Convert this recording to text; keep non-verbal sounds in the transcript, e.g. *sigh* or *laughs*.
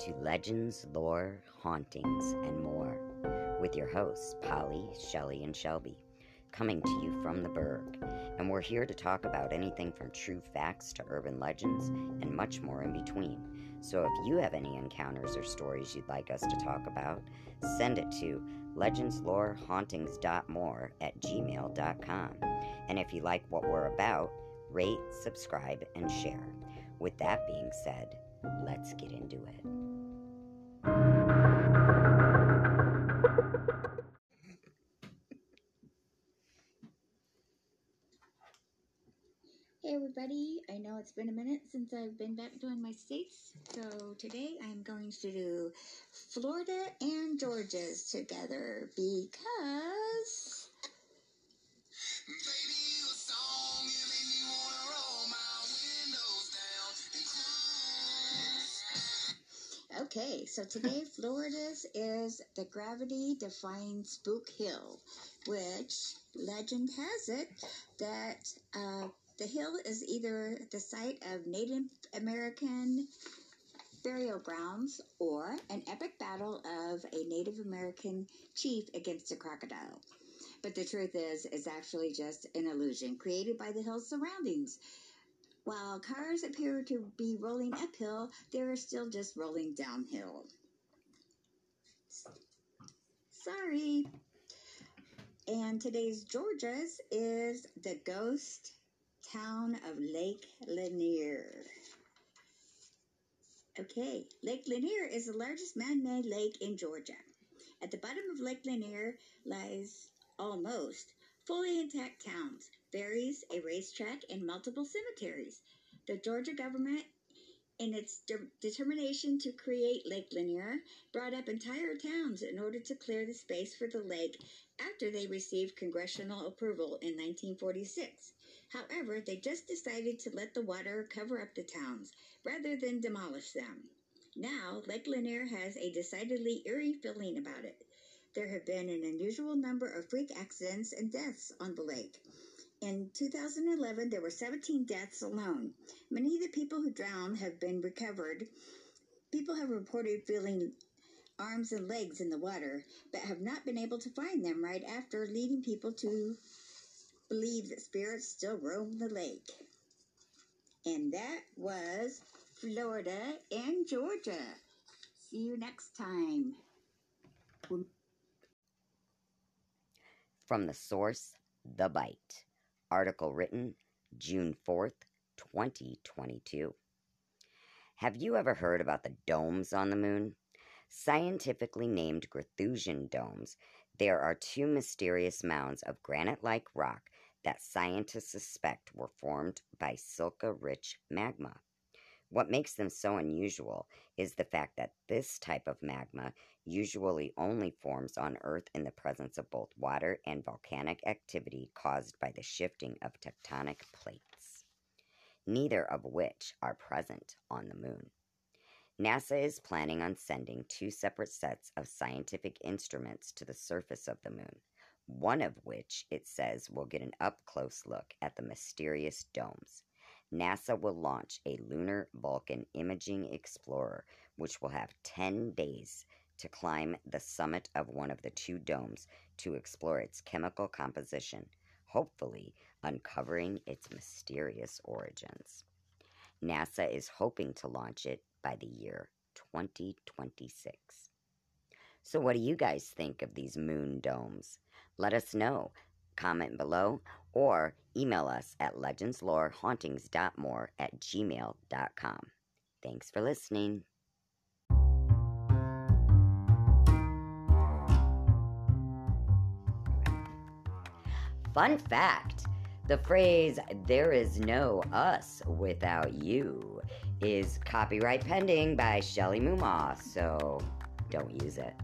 to legends, lore, hauntings, and more with your hosts, Polly, Shelley, and Shelby, coming to you from the Berg. And we're here to talk about anything from true facts to urban legends and much more in between. So if you have any encounters or stories you'd like us to talk about, send it to legendslorehauntings.more at gmail.com. And if you like what we're about, rate, subscribe, and share. With that being said, let's get into it. Hey everybody, I know it's been a minute since I've been back doing my states, so today I'm going to do Florida and Georgia's together because Okay, so today *laughs* Florida's is the gravity defying Spook Hill, which legend has it that uh, the hill is either the site of Native American burial grounds or an epic battle of a Native American chief against a crocodile. But the truth is, it's actually just an illusion created by the hill's surroundings. While cars appear to be rolling uphill, they're still just rolling downhill. Sorry. And today's Georgia's is the ghost town of Lake Lanier. Okay, Lake Lanier is the largest man made lake in Georgia. At the bottom of Lake Lanier lies almost fully intact towns, ferries, a racetrack, and multiple cemeteries. The Georgia government, in its de- determination to create Lake Lanier, brought up entire towns in order to clear the space for the lake after they received congressional approval in 1946. However, they just decided to let the water cover up the towns rather than demolish them. Now, Lake Lanier has a decidedly eerie feeling about it. There have been an unusual number of freak accidents and deaths on the lake. In 2011, there were 17 deaths alone. Many of the people who drowned have been recovered. People have reported feeling arms and legs in the water, but have not been able to find them right after, leading people to believe that spirits still roam the lake. And that was Florida and Georgia. See you next time. From the source, The Bite. Article written June 4th, 2022. Have you ever heard about the domes on the moon? Scientifically named Gruithuisen domes, there are two mysterious mounds of granite like rock that scientists suspect were formed by silica rich magma. What makes them so unusual is the fact that this type of magma usually only forms on Earth in the presence of both water and volcanic activity caused by the shifting of tectonic plates, neither of which are present on the moon. NASA is planning on sending two separate sets of scientific instruments to the surface of the moon, one of which it says will get an up close look at the mysterious domes. NASA will launch a Lunar Vulkan Imaging Explorer, which will have 10 days to climb the summit of one of the two domes to explore its chemical composition, hopefully uncovering its mysterious origins. NASA is hoping to launch it by the year 2026. So, what do you guys think of these moon domes? Let us know. Comment below or email us at legendslorehauntings.more at gmail.com. Thanks for listening. Fun fact the phrase, there is no us without you, is copyright pending by Shelley Mumaw, so don't use it.